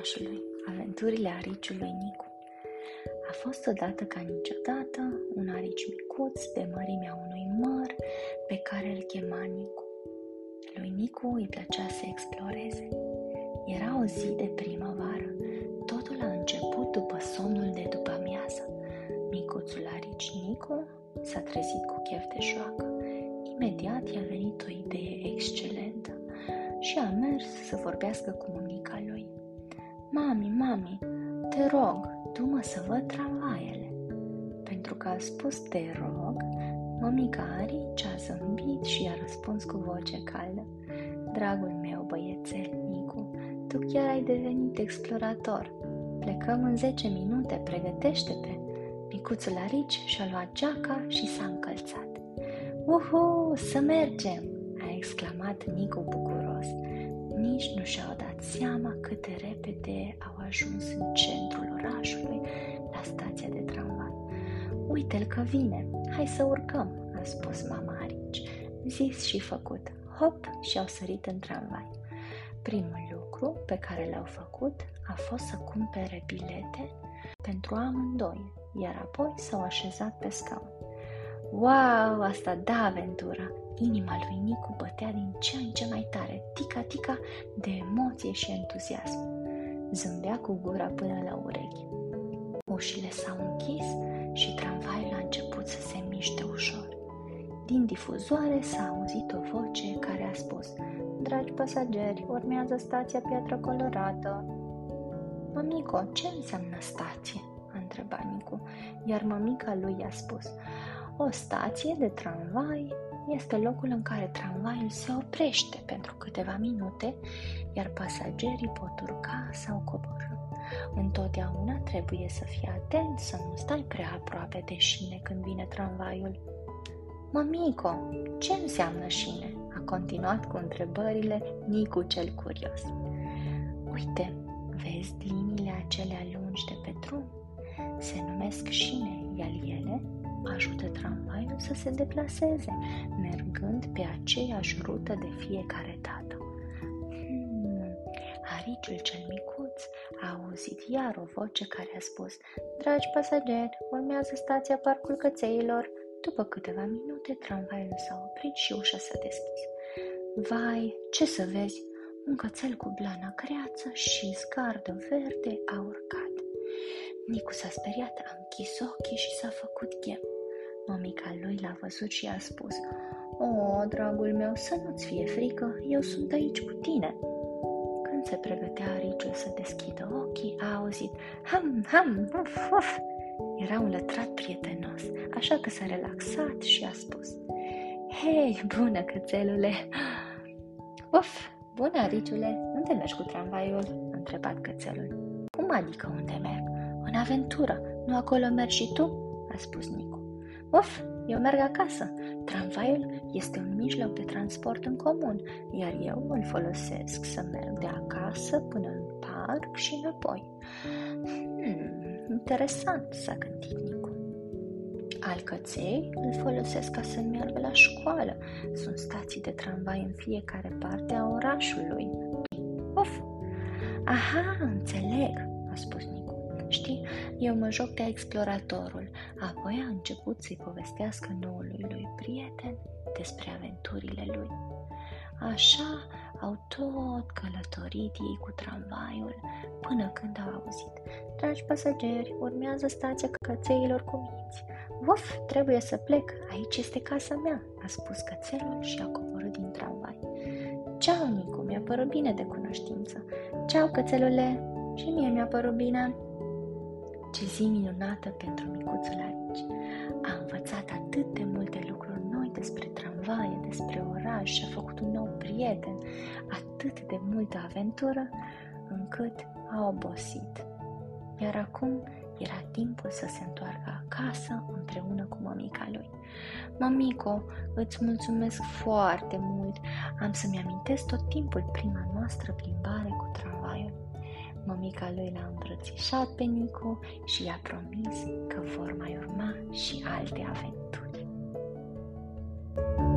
orașului, aventurile ariciului Nicu. A fost odată ca niciodată un arici micuț de mărimea unui măr pe care îl chema Nicu. Lui Nicu îi plăcea să exploreze. Era o zi de primăvară. Totul a început după somnul de după amiază. Micuțul arici Nicu s-a trezit cu chef de joacă. Imediat i-a venit o idee excelentă și a mers să vorbească cu mămica lui. Mami, mami, te rog, du-mă să văd tramvaiele. Pentru că a spus te rog, mămica Arici a zâmbit și i-a răspuns cu voce caldă. Dragul meu băiețel, Nicu, tu chiar ai devenit explorator. Plecăm în 10 minute, pregătește-te. Micuțul Arici și-a luat geaca și s-a încălțat. Uhu, să mergem! a exclamat Nicu bucuros. Nici nu și-au dat seama cât de repede au ajuns în centrul orașului, la stația de tramvai. Uite-l că vine, hai să urcăm, a spus mama Arici. Zis și făcut, hop, și au sărit în tramvai. Primul lucru pe care l-au făcut a fost să cumpere bilete pentru amândoi, iar apoi s-au așezat pe scaun. Wow, asta da aventura! Inima lui Nicu bătea din ce în ce mai tare, tica-tica de emoție și entuziasm. Zâmbea cu gura până la urechi. Ușile s-au închis și tramvaiul a început să se miște ușor. Din difuzoare s-a auzit o voce care a spus Dragi pasageri, urmează stația Piatra Colorată. Mămico, ce înseamnă stație? a întrebat Nicu, iar mămica lui a spus O stație de tramvai este locul în care tramvaiul se oprește pentru câteva minute, iar pasagerii pot urca sau coborâ. Întotdeauna trebuie să fii atent să nu stai prea aproape de șine când vine tramvaiul. Mămico, ce înseamnă șine? A continuat cu întrebările Nicu cel curios. Uite, vezi liniile acelea lungi de pe drum? Se numesc șine, iar ele ajută tramvaiul să se deplaseze, mergând pe aceeași rută de fiecare dată. Hmm, ariciul cel micuț a auzit iar o voce care a spus Dragi pasageri, urmează stația Parcul Cățeilor. După câteva minute, tramvaiul s-a oprit și ușa s-a deschis. Vai, ce să vezi! Un cățel cu blana creață și zgardă verde a urcat. Nicu s-a speriat, a închis ochii și s-a făcut chem. Mamica lui l-a văzut și a spus, O, dragul meu, să nu-ți fie frică, eu sunt aici cu tine. Când se pregătea ariciul să deschidă ochii, a auzit, ham, ham, uf, uf. Era un lătrat prietenos, așa că s-a relaxat și a spus, Hei, bună, cățelule! Uf, bună, ariciule, unde mergi cu tramvaiul? a întrebat cățelul. Cum adică unde merg? În aventură, nu acolo mergi și tu? a spus Nicu. Uf, eu merg acasă. Tramvaiul este un mijloc de transport în comun, iar eu îl folosesc să merg de acasă până în parc și înapoi. Hmm, interesant, s-a gândit Nicu. Alcăței îl folosesc ca să meargă la școală. Sunt stații de tramvai în fiecare parte a orașului. Uf! Aha, înțeleg, a spus Nicu. Știi, eu mă joc de exploratorul. Apoi a început să-i povestească noului lui prieten despre aventurile lui. Așa au tot călătorit ei cu tramvaiul până când au auzit. Dragi pasageri, urmează stația cățeilor cu minți. Uf, trebuie să plec, aici este casa mea, a spus cățelul și a coborât din tramvai. Ceau, Nicu, mi-a părut bine de cunoștință. Ceau, cățelule, și mie mi-a părut bine. Ce zi minunată pentru micuțul aici! A învățat atât de multe lucruri noi despre tramvaie, despre oraș și a făcut un nou prieten, atât de multă aventură, încât a obosit. Iar acum era timpul să se întoarcă acasă împreună cu mămica lui. Mămico, îți mulțumesc foarte mult. Am să-mi amintesc tot timpul prima noastră plimbare cu tramvaiul. Mămica lui l-a îmbrățișat pe Nicu și i-a promis că vor mai urma și alte aventuri. thank you